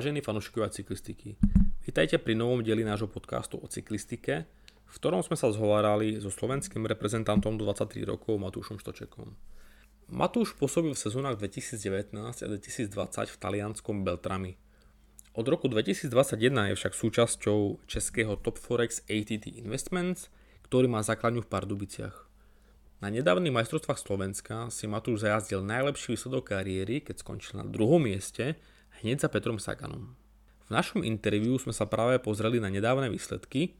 Vážení fanúšikovia cyklistiky, vítajte pri novom dieli nášho podcastu o cyklistike, v ktorom sme sa zhovárali so slovenským reprezentantom 23 rokov Matúšom Štočekom. Matúš pôsobil v sezónach 2019 a 2020 v talianskom Beltrami. Od roku 2021 je však súčasťou českého Top Forex ATT Investments, ktorý má základňu v Pardubiciach. Na nedávnych majstrovstvách Slovenska si Matúš zajazdil najlepší výsledok kariéry, keď skončil na druhom mieste hneď za Petrom Saganom. V našom interviu sme sa práve pozreli na nedávne výsledky,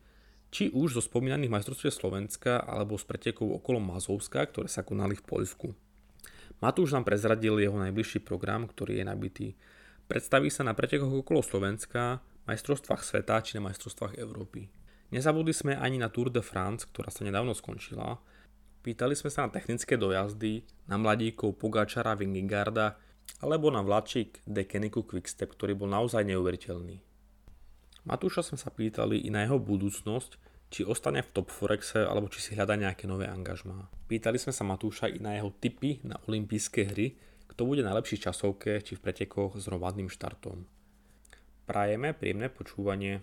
či už zo spomínaných majstrovstiev Slovenska alebo z pretekov okolo Mazovska, ktoré sa konali v Poľsku. Matúš nám prezradil jeho najbližší program, ktorý je nabitý. Predstaví sa na pretekoch okolo Slovenska, majstrovstvách sveta či na majstrovstvách Európy. Nezabudli sme ani na Tour de France, ktorá sa nedávno skončila. Pýtali sme sa na technické dojazdy, na mladíkov Pogačara, Vingegaarda, alebo na vláčik Dekeniku Quickstep, ktorý bol naozaj neuveriteľný. Matúša sme sa pýtali i na jeho budúcnosť, či ostane v Top Forexe alebo či si hľada nejaké nové angažmá. Pýtali sme sa Matúša i na jeho tipy na olympijské hry, kto bude najlepší časovke či v pretekoch s hromadným štartom. Prajeme príjemné počúvanie.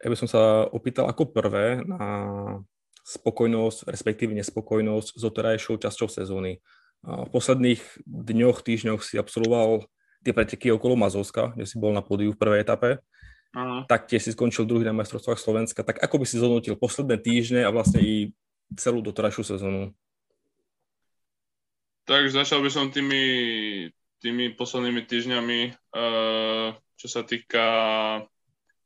Ja by som sa opýtal ako prvé na spokojnosť, respektíve nespokojnosť s doterajšou časťou sezóny. V posledných dňoch, týždňoch si absolvoval tie preteky okolo Mazovska, kde si bol na pódiu v prvej etape. Aha. Tak tiež si skončil druhý na majstrovstvách Slovenska. Tak ako by si zhodnotil posledné týždne a vlastne i celú doterajšiu sezónu? Tak začal by som tými, tými poslednými týždňami, uh, čo sa týka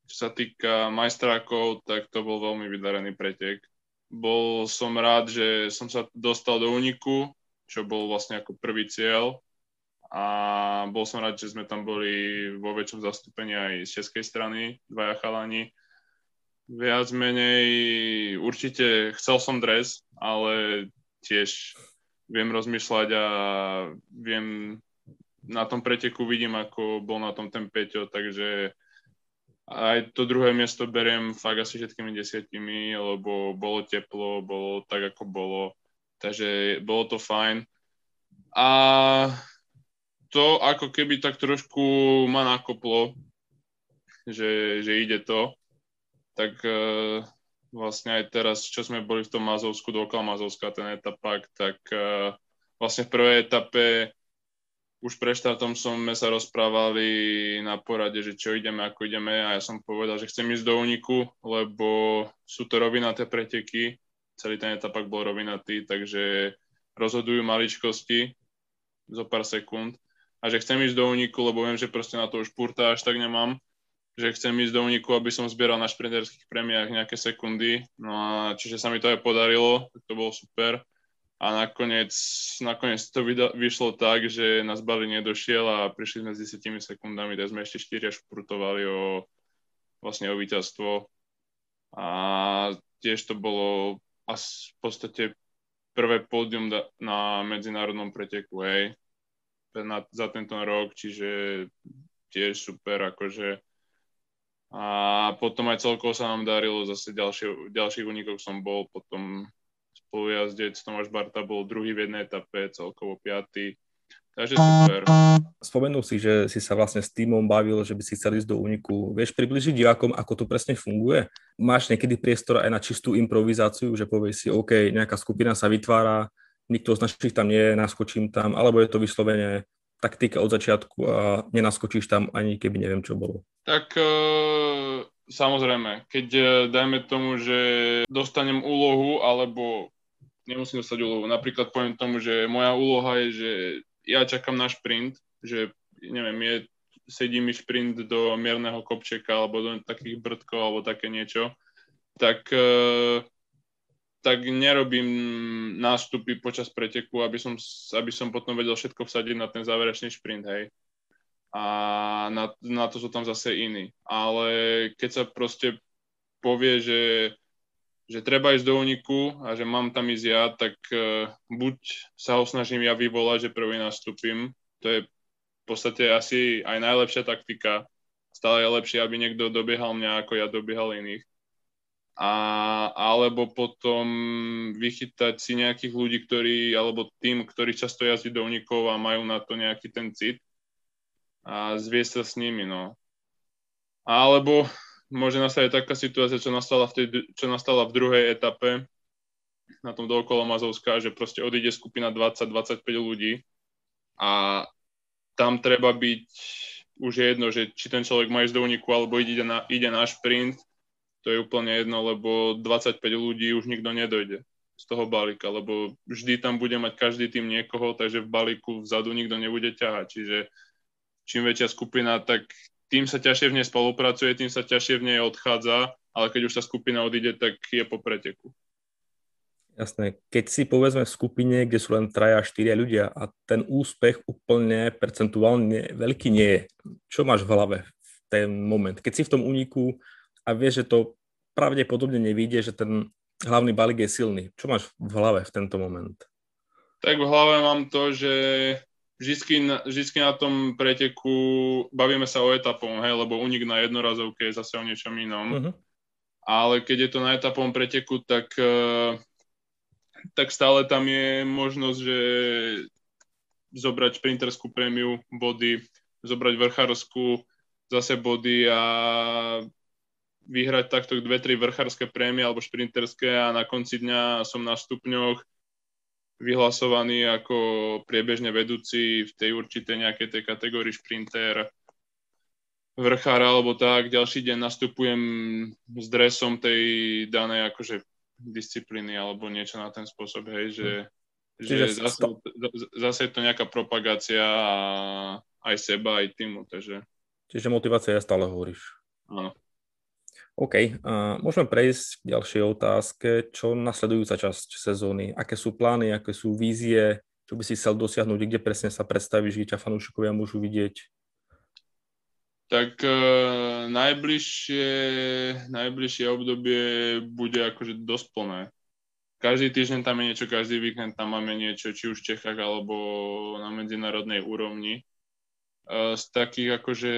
čo sa týka majstrákov, tak to bol veľmi vydarený pretek. Bol som rád, že som sa dostal do úniku, čo bol vlastne ako prvý cieľ. A bol som rád, že sme tam boli vo väčšom zastúpení aj z českej strany, dvaja chalani. Viac menej určite chcel som dres, ale tiež viem rozmýšľať a viem na tom preteku vidím, ako bol na tom ten Peťo, takže aj to druhé miesto beriem fakt asi všetkými desiatimi, lebo bolo teplo, bolo tak, ako bolo takže bolo to fajn. A to ako keby tak trošku ma nakoplo, že, že ide to, tak uh, vlastne aj teraz, čo sme boli v tom Mazovsku, dokola Mazovská ten etapak, tak uh, vlastne v prvej etape už pre štartom sme sa rozprávali na porade, že čo ideme, ako ideme. A ja som povedal, že chcem ísť do úniku, lebo sú to rovinaté preteky celý ten etapak bol rovinatý, takže rozhodujú maličkosti zo pár sekúnd. A že chcem ísť do úniku, lebo viem, že proste na to už purta až tak nemám, že chcem ísť do úniku, aby som zbieral na šprinterských premiách nejaké sekundy, no a čiže sa mi to aj podarilo, to bolo super. A nakoniec, nakoniec to vyšlo tak, že nás Bali nedošiel a prišli sme s 10 sekundami, tak sme ešte 4 špurtovali o vlastne o víťazstvo. A tiež to bolo a v podstate prvé pódium na medzinárodnom preteku, hej, na, za tento rok, čiže tiež super, akože. A potom aj celkovo sa nám darilo, zase ďalšie, ďalších unikov som bol, potom spolujazdec Tomáš Barta bol druhý v jednej etape, celkovo piatý, Takže super. Spomenul si, že si sa vlastne s týmom bavil, že by si chcel ísť do úniku. Vieš približiť divákom, ako to presne funguje? Máš niekedy priestor aj na čistú improvizáciu, že povieš si, OK, nejaká skupina sa vytvára, nikto z našich tam nie je, naskočím tam, alebo je to vyslovene taktika od začiatku a nenaskočíš tam ani keby neviem, čo bolo. Tak e, samozrejme, keď e, dajme tomu, že dostanem úlohu, alebo nemusím dostať úlohu, napríklad poviem tomu, že moja úloha je, že ja čakám na šprint, že neviem, je, sedí mi šprint do mierneho kopčeka alebo do takých brdkov alebo také niečo, tak, e, tak nerobím nástupy počas preteku, aby som, aby som potom vedel všetko vsadiť na ten záverečný šprint, hej. A na, na to sú tam zase iní. Ale keď sa proste povie, že že treba ísť do úniku a že mám tam ísť ja, tak uh, buď sa ho snažím ja vyvolať, že prvý nastúpim, to je v podstate asi aj najlepšia taktika. Stále je lepšie, aby niekto dobiehal mňa, ako ja dobiehal iných. A, alebo potom vychytať si nejakých ľudí, ktorí, alebo tým, ktorí často jazdí do únikov a majú na to nejaký ten cit a zviesť sa s nimi, no. Alebo môže nastať taká situácia, čo nastala v, tej, čo nastala v druhej etape na tom dookolo Mazovská, že proste odíde skupina 20-25 ľudí a tam treba byť už je jedno, že či ten človek má ísť do úniku alebo ide na, ide na šprint, to je úplne jedno, lebo 25 ľudí už nikto nedojde z toho balíka, lebo vždy tam bude mať každý tým niekoho, takže v balíku vzadu nikto nebude ťahať. Čiže čím väčšia skupina, tak tým sa ťažšie v nej spolupracuje, tým sa ťažšie v nej odchádza, ale keď už tá skupina odíde, tak je po preteku. Jasné. Keď si povedzme v skupine, kde sú len traja, štyria ľudia a ten úspech úplne percentuálne veľký nie je, čo máš v hlave v ten moment? Keď si v tom úniku a vieš, že to pravdepodobne nevíde, že ten hlavný balík je silný. Čo máš v hlave v tento moment? Tak v hlave mám to, že vždycky na, vždycky na tom preteku bavíme sa o etapom, hej, lebo unik na jednorazovke je zase o niečom inom. Uh-huh. Ale keď je to na etapom preteku, tak, uh, tak stále tam je možnosť, že zobrať šprinterskú prémiu, body, zobrať vrchárskú zase body a vyhrať takto dve, tri vrchárske prémie alebo šprinterské a na konci dňa som na stupňoch vyhlasovaný ako priebežne vedúci v tej určitej nejakej tej kategórii šprinter, vrchár alebo tak. Ďalší deň nastupujem s dresom tej danej akože disciplíny alebo niečo na ten spôsob, hej, že, hm. že zase, zase je to nejaká propagácia a aj seba, aj týmu, takže... Čiže motivácia ja stále hovoríš. Áno. OK, uh, môžeme prejsť k ďalšej otázke. Čo nasledujúca časť sezóny? Aké sú plány, aké sú vízie? Čo by si chcel dosiahnuť? Kde presne sa predstavíš, kde ťa fanúšikovia môžu vidieť? Tak uh, najbližšie, najbližšie obdobie bude akože dosť plné. Každý týždeň tam je niečo, každý víkend tam máme niečo, či už v Čechách alebo na medzinárodnej úrovni. Uh, z takých akože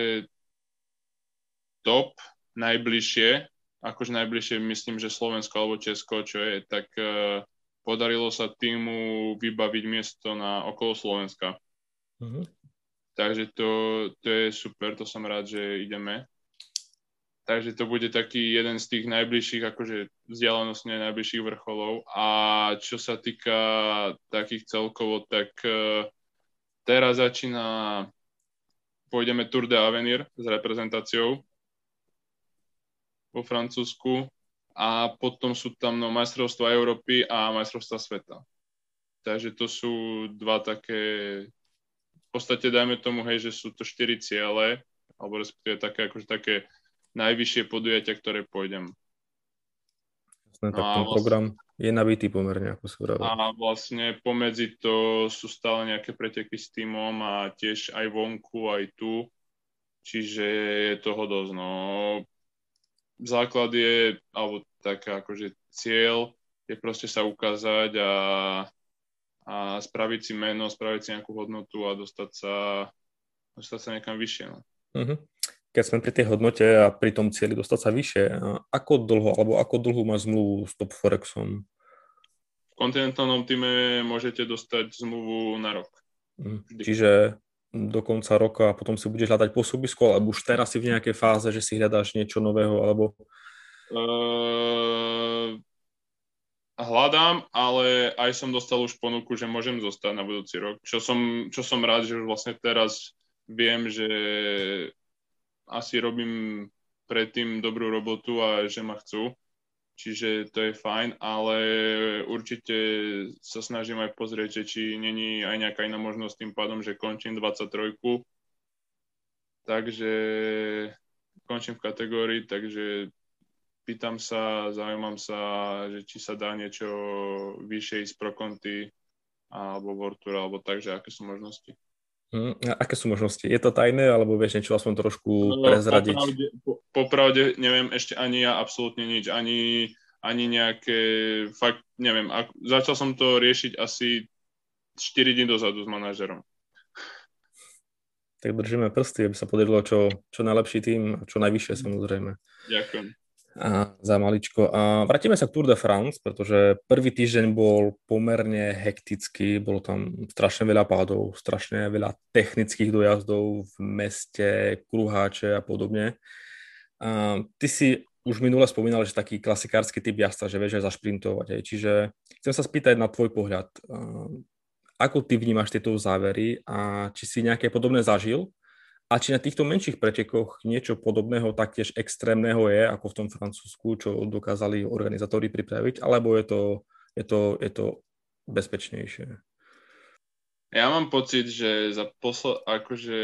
top najbližšie, akože najbližšie myslím, že Slovensko alebo Česko, čo je, tak uh, podarilo sa týmu vybaviť miesto na okolo Slovenska. Uh-huh. Takže to, to je super, to som rád, že ideme. Takže to bude taký jeden z tých najbližších, akože vzdialenostne najbližších vrcholov. A čo sa týka takých celkovo, tak uh, teraz začína, pôjdeme Tour de Avenir s reprezentáciou vo Francúzsku a potom sú tam no, majstrovstva Európy a majstrovstva sveta. Takže to sú dva také, v podstate dajme tomu, hej, že sú to štyri ciele, alebo respektíve také, akože také najvyššie podujatia, ktoré pôjdem. Jasné, tak ten vlastne, program je nabitý pomerne, ako si hovoril. A vlastne pomedzi to sú stále nejaké preteky s týmom a tiež aj vonku, aj tu. Čiže je toho dosť. No, základ je, alebo taká akože cieľ je proste sa ukázať a, a spraviť si meno, spraviť si nejakú hodnotu a dostať sa, dostať sa niekam vyššie. No. Uh-huh. Keď sme pri tej hodnote a pri tom cieli dostať sa vyššie, ako dlho, alebo ako dlho má zmluvu s Top Forexom? V kontinentálnom týme môžete dostať zmluvu na rok. Uh-huh. Čiže do konca roka a potom si budeš hľadať pôsobisko, alebo už teraz si v nejakej fáze, že si hľadáš niečo nového, alebo... Uh, hľadám, ale aj som dostal už ponuku, že môžem zostať na budúci rok, čo som, čo som rád, že už vlastne teraz viem, že asi robím predtým dobrú robotu a že ma chcú čiže to je fajn, ale určite sa snažím aj pozrieť, že či není aj nejaká iná možnosť tým pádom, že končím 23. Takže končím v kategórii, takže pýtam sa, zaujímam sa, že či sa dá niečo vyššie ísť pro konty alebo Tour, alebo tak, že aké sú možnosti. A aké sú možnosti? Je to tajné, alebo vieš niečo aspoň trošku no, prezradiť? Popravde, po, popravde neviem ešte ani ja absolútne nič, ani, ani nejaké, fakt neviem. Ak, začal som to riešiť asi 4 dní dozadu s manažerom. Tak držíme prsty, aby sa podarilo čo, čo najlepší tým a čo najvyššie samozrejme. Ďakujem za maličko. A vrátime sa k Tour de France, pretože prvý týždeň bol pomerne hektický, bolo tam strašne veľa pádov, strašne veľa technických dojazdov v meste, kruháče a podobne. Uh, ty si už minule spomínal, že taký klasikársky typ jazda, že vieš aj zašprintovať. Aj. Čiže chcem sa spýtať na tvoj pohľad. Ako ty vnímaš tieto závery a či si nejaké podobné zažil? A či na týchto menších pretekoch niečo podobného taktiež extrémneho je, ako v tom Francúzsku, čo dokázali organizátori pripraviť, alebo je to, je to, je to bezpečnejšie? Ja mám pocit, že za posled, akože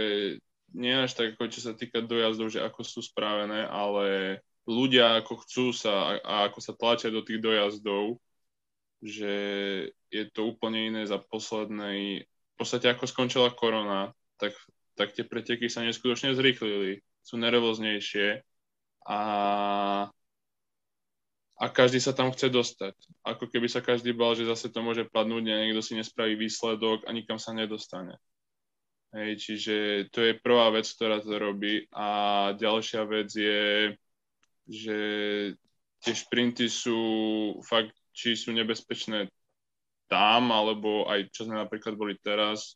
nie až tak, ako čo sa týka dojazdov, že ako sú spravené, ale ľudia ako chcú sa a ako sa tlačia do tých dojazdov, že je to úplne iné za poslednej, v podstate ako skončila korona, tak, tak tie preteky sa neskutočne zrýchlili, sú nervóznejšie a a každý sa tam chce dostať. Ako keby sa každý bal, že zase to môže padnúť a niekto si nespraví výsledok a nikam sa nedostane. Hej, čiže to je prvá vec, ktorá to robí. A ďalšia vec je, že tie šprinty sú fakt, či sú nebezpečné tam, alebo aj čo sme napríklad boli teraz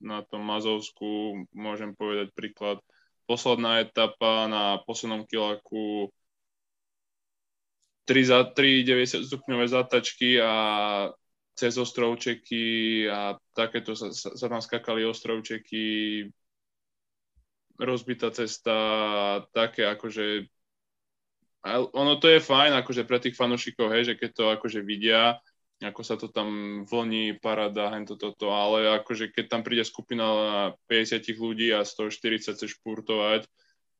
na tom Mazovsku, môžem povedať príklad, posledná etapa na poslednom kilaku 3, za, 3 90 stupňové zatačky a cez ostrovčeky a takéto sa, sa, sa tam skakali ostrovčeky, rozbitá cesta, také akože ono to je fajn akože pre tých fanúšikov, hej, že keď to akože vidia, ako sa to tam vlní, parada, hento toto, ale akože keď tam príde skupina 50 ľudí a 140 chce špurtovať,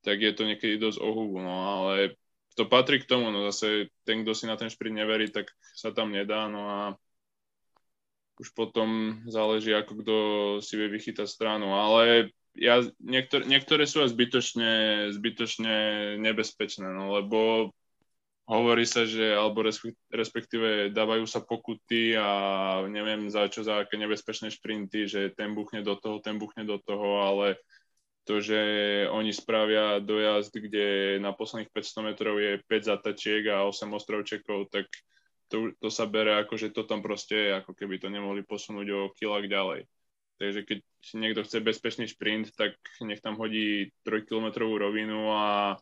tak je to niekedy dosť ohubu, no ale to patrí k tomu, no zase ten, kto si na ten šprint neverí, tak sa tam nedá, no a už potom záleží, ako kto si vie vychytať stranu, ale ja, niektor, niektoré sú aj zbytočne, zbytočne nebezpečné, no lebo hovorí sa, že, alebo respektíve dávajú sa pokuty a neviem za čo, za aké nebezpečné šprinty, že ten buchne do toho, ten buchne do toho, ale to, že oni spravia dojazd, kde na posledných 500 metrov je 5 zatačiek a 8 ostrovčekov, tak to, to sa bere ako, že to tam proste je, ako keby to nemohli posunúť o kilak ďalej. Takže keď niekto chce bezpečný šprint, tak nech tam hodí 3-kilometrovú rovinu a,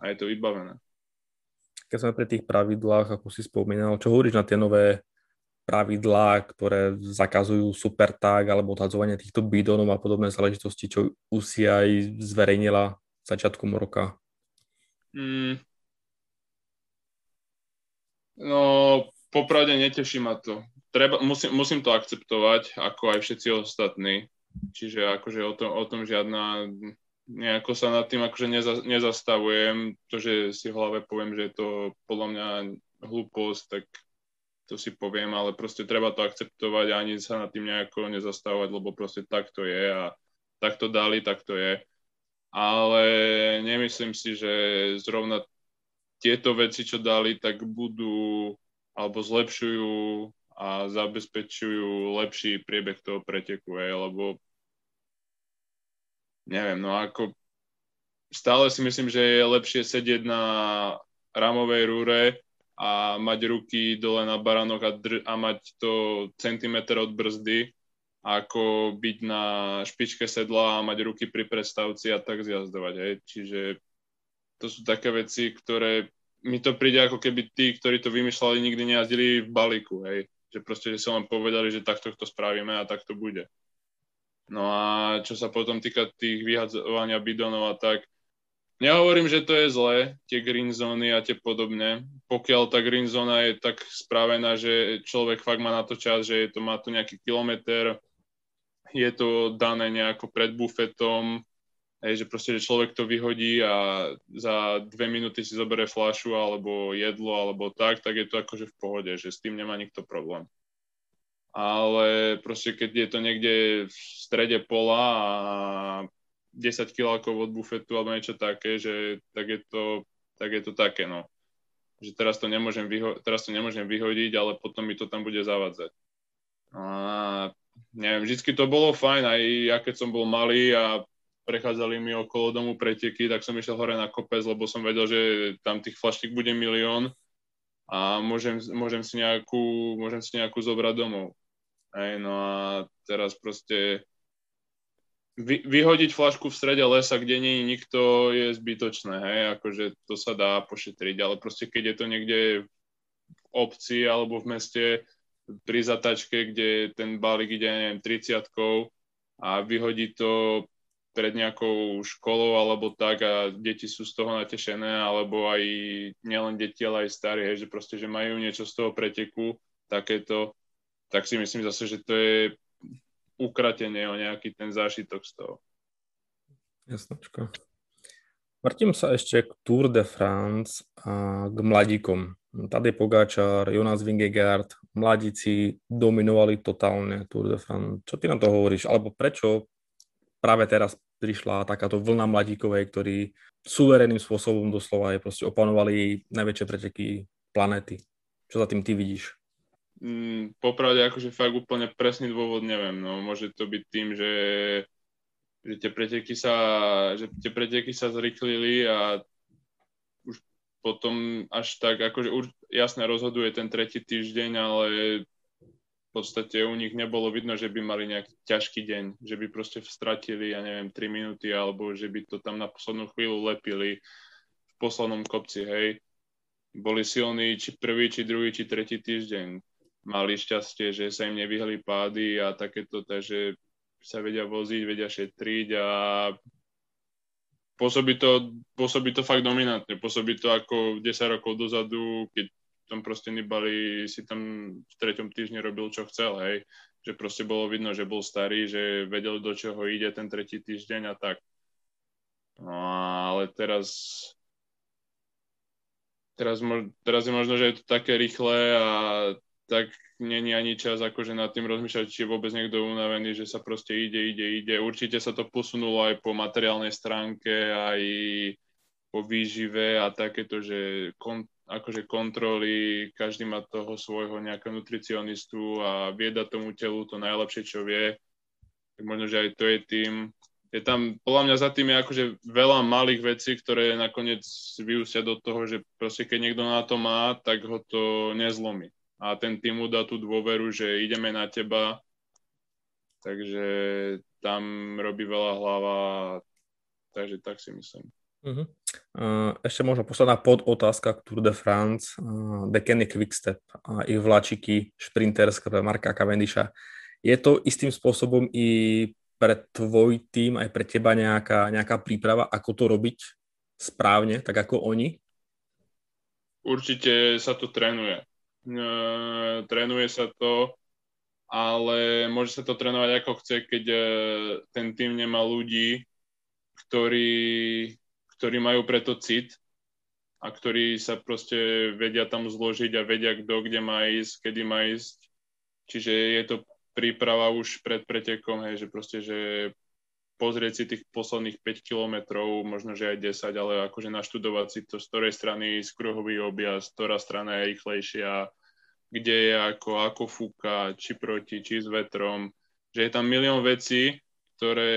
a je to vybavené. Keď sme pri tých pravidlách, ako si spomínal, čo hovoríš na tie nové pravidlá, ktoré zakazujú super tag alebo odhadzovanie týchto bidonov a podobné záležitosti, čo UCI aj zverejnila začiatkom roka? Mm. No, popravde neteší ma to. Treba, musím, musím to akceptovať, ako aj všetci ostatní. Čiže akože o tom, o tom žiadna, nejako sa nad tým akože neza, nezastavujem. To, že si v hlave poviem, že je to podľa mňa hlúposť, tak to si poviem, ale proste treba to akceptovať a ani sa nad tým nejako nezastavovať, lebo proste tak to je a tak to dali, tak to je. Ale nemyslím si, že zrovna tieto veci, čo dali, tak budú alebo zlepšujú a zabezpečujú lepší priebeh toho preteku, aj, lebo neviem, no ako stále si myslím, že je lepšie sedieť na ramovej rúre a mať ruky dole na baranok a, dr- a mať to centimetr od brzdy, ako byť na špičke sedla a mať ruky pri predstavci a tak zjazdovať. Hej. Čiže to sú také veci, ktoré mi to príde ako keby tí, ktorí to vymýšľali, nikdy nejazdili v balíku. Hej. Že proste, že sa len povedali, že takto to spravíme a tak to bude. No a čo sa potom týka tých vyhadzovania bidonov a tak, Nehovorím, že to je zlé, tie green zóny a tie podobne. Pokiaľ tá green zóna je tak spravená, že človek fakt má na to čas, že je to, má to nejaký kilometr, je to dané nejako pred bufetom, hej, že proste, že človek to vyhodí a za dve minúty si zoberie flašu alebo jedlo alebo tak, tak je to akože v pohode, že s tým nemá nikto problém. Ale proste, keď je to niekde v strede pola a 10 kilákov od bufetu alebo niečo také, že tak je to, tak je to také, no. Že teraz to, nemôžem vyho- teraz to nemôžem vyhodiť, ale potom mi to tam bude zavadzať. A neviem, vždycky to bolo fajn, aj ja keď som bol malý a prechádzali mi okolo domu preteky, tak som išiel hore na kopec, lebo som vedel, že tam tých flaštík bude milión a môžem, môžem, si nejakú, môžem si nejakú zobrať domov. Aj, no a teraz proste vy, vyhodiť flašku v strede lesa, kde nie je nikto, je zbytočné, hej, akože to sa dá pošetriť, ale proste keď je to niekde v obci alebo v meste pri zatačke, kde ten balík ide, neviem, 30 a vyhodí to pred nejakou školou alebo tak a deti sú z toho natešené, alebo aj nielen deti, ale aj starí, hej, že proste, že majú niečo z toho preteku, takéto, tak si myslím zase, že to je ukratenie o nejaký ten zášitok z toho. Jasnočko. Vrtím sa ešte k Tour de France a k mladíkom. Tady Pogáčar, Jonas Vingegaard, mladíci dominovali totálne Tour de France. Čo ty na to hovoríš? Alebo prečo práve teraz prišla takáto vlna mladíkovej, ktorí suverénnym spôsobom doslova je proste opanovali najväčšie preteky planéty. Čo za tým ty vidíš? Mm, popravde akože fakt úplne presný dôvod neviem. No, môže to byť tým, že, že tie preteky sa, že tie preteky sa zrychlili a už potom až tak, akože už jasne rozhoduje ten tretí týždeň, ale v podstate u nich nebolo vidno, že by mali nejaký ťažký deň, že by proste stratili, ja neviem, 3 minúty, alebo že by to tam na poslednú chvíľu lepili v poslednom kopci, hej. Boli silní či prvý, či druhý, či tretí týždeň mali šťastie, že sa im nevyhli pády a takéto, takže sa vedia voziť, vedia šetriť a pôsobí to, pôsobí to fakt dominantne. Pôsobí to ako 10 rokov dozadu, keď tam proste Nibali si tam v treťom týždni robil, čo chcel, hej. Že proste bolo vidno, že bol starý, že vedel, do čoho ide ten tretí týždeň a tak. No ale teraz teraz, teraz je možno, že je to také rýchle a tak není ani čas akože nad tým rozmýšľať, či je vôbec niekto unavený, že sa proste ide, ide, ide. Určite sa to posunulo aj po materiálnej stránke, aj po výžive a takéto, že kon, akože kontroly, každý má toho svojho nejakého nutricionistu a vieda tomu telu to najlepšie, čo vie. Tak možno, že aj to je tým. Je tam, podľa mňa za tým je akože veľa malých vecí, ktoré nakoniec vyúsia do toho, že proste keď niekto na to má, tak ho to nezlomí a ten tým mu dá tú dôveru, že ideme na teba, takže tam robí veľa hlava, takže tak si myslím. Uh-huh. Uh, ešte možno posledná podotázka k Tour de France. Dekeny Quickstep a ich vláčiky šprinterské pre Marka Cavendisha. Je to istým spôsobom i pre tvoj tým, aj pre teba nejaká, nejaká príprava, ako to robiť správne, tak ako oni? Určite sa to trénuje trénuje sa to, ale môže sa to trénovať ako chce, keď e, ten tým nemá ľudí, ktorí, ktorí majú preto cit a ktorí sa proste vedia tam zložiť a vedia, kto kde má ísť, kedy má ísť. Čiže je to príprava už pred pretekom, hej, že proste, že pozrieť si tých posledných 5 kilometrov, možno, že aj 10, ale akože naštudovať si to, z ktorej strany z kruhový objazd, ktorá strana je rýchlejšia, kde je ako, ako fúka, či proti, či s vetrom, že je tam milión vecí, ktoré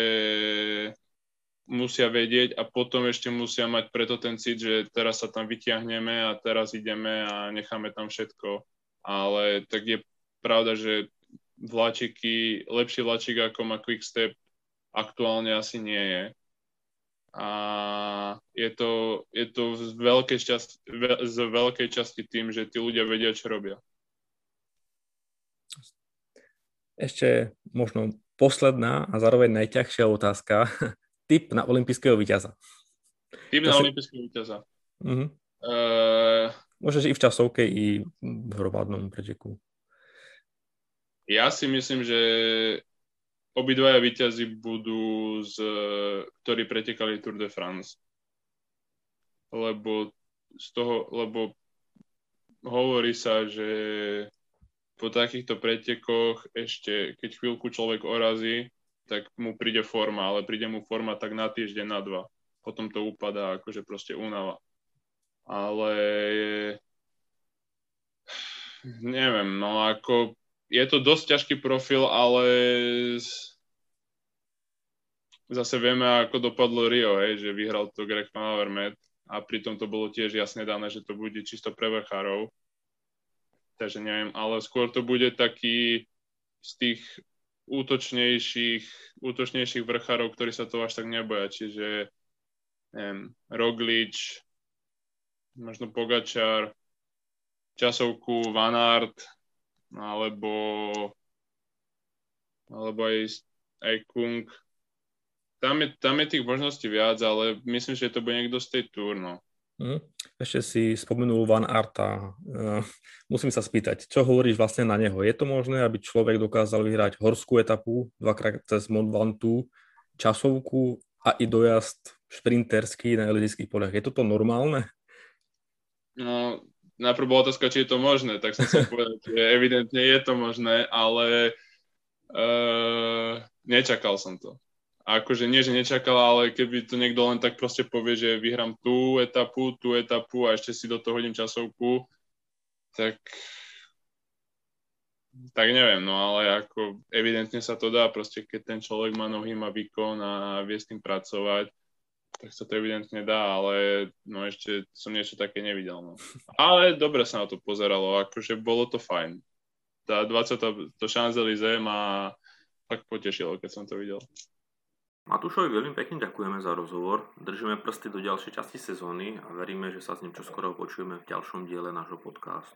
musia vedieť a potom ešte musia mať preto ten cit, že teraz sa tam vyťahneme a teraz ideme a necháme tam všetko. Ale tak je pravda, že vláčiky, lepší vláčik ako má Quickstep aktuálne asi nie je. A je to, je to z, veľkej časti, z veľkej časti tým, že tí ľudia vedia, čo robia. Ešte možno posledná a zároveň najťažšia otázka. Typ na olympijského víťaza. Typ na si... olympijského víťaza. Uh-huh. Uh... Môžeš i v časovke, i v hromadnom preteku. Ja si myslím, že obidvaja víťazi budú, z, ktorí pretekali Tour de France. Lebo z toho, lebo hovorí sa, že po takýchto pretekoch ešte, keď chvíľku človek orazí, tak mu príde forma, ale príde mu forma tak na týždeň, na dva. Potom to upadá, akože proste únava. Ale neviem, no ako je to dosť ťažký profil, ale zase vieme, ako dopadlo Rio, hej, že vyhral to Greg Van Avermaet a pritom to bolo tiež jasne dané, že to bude čisto pre vrchárov. Takže neviem, ale skôr to bude taký z tých, útočnejších, útočnejších vrchárov, ktorí sa to až tak neboja. Čiže neviem, Roglič, možno Pogačar, časovku Van Aert, alebo, alebo aj, aj Kung. Tam je, tam je tých možností viac, ale myslím, že to bude niekto z tej túr, no. Mm. Ešte si spomenul Van Arta. Uh, musím sa spýtať, čo hovoríš vlastne na neho? Je to možné, aby človek dokázal vyhrať horskú etapu dvakrát cez Mont Ventoux, časovku a i dojazd šprinterský na elitických poliach? Je toto normálne? No, najprv bola otázka, či je to možné, tak som sa povedal, že evidentne je to možné, ale uh, nečakal som to. Akože nie, že nečakal, ale keby to niekto len tak proste povie, že vyhrám tú etapu, tú etapu a ešte si do toho hodím časovku, tak tak neviem, no ale ako evidentne sa to dá, proste keď ten človek má nohy, má výkon a vie s tým pracovať, tak sa to evidentne dá, ale no ešte som niečo také nevidel. No. Ale dobre sa na to pozeralo, akože bolo to fajn. Tá 20. to Champs-Élysées ma tak potešilo, keď som to videl. Matúšovi veľmi pekne ďakujeme za rozhovor, držíme prsty do ďalšej časti sezóny a veríme, že sa s ním čoskoro počujeme v ďalšom diele nášho podcastu.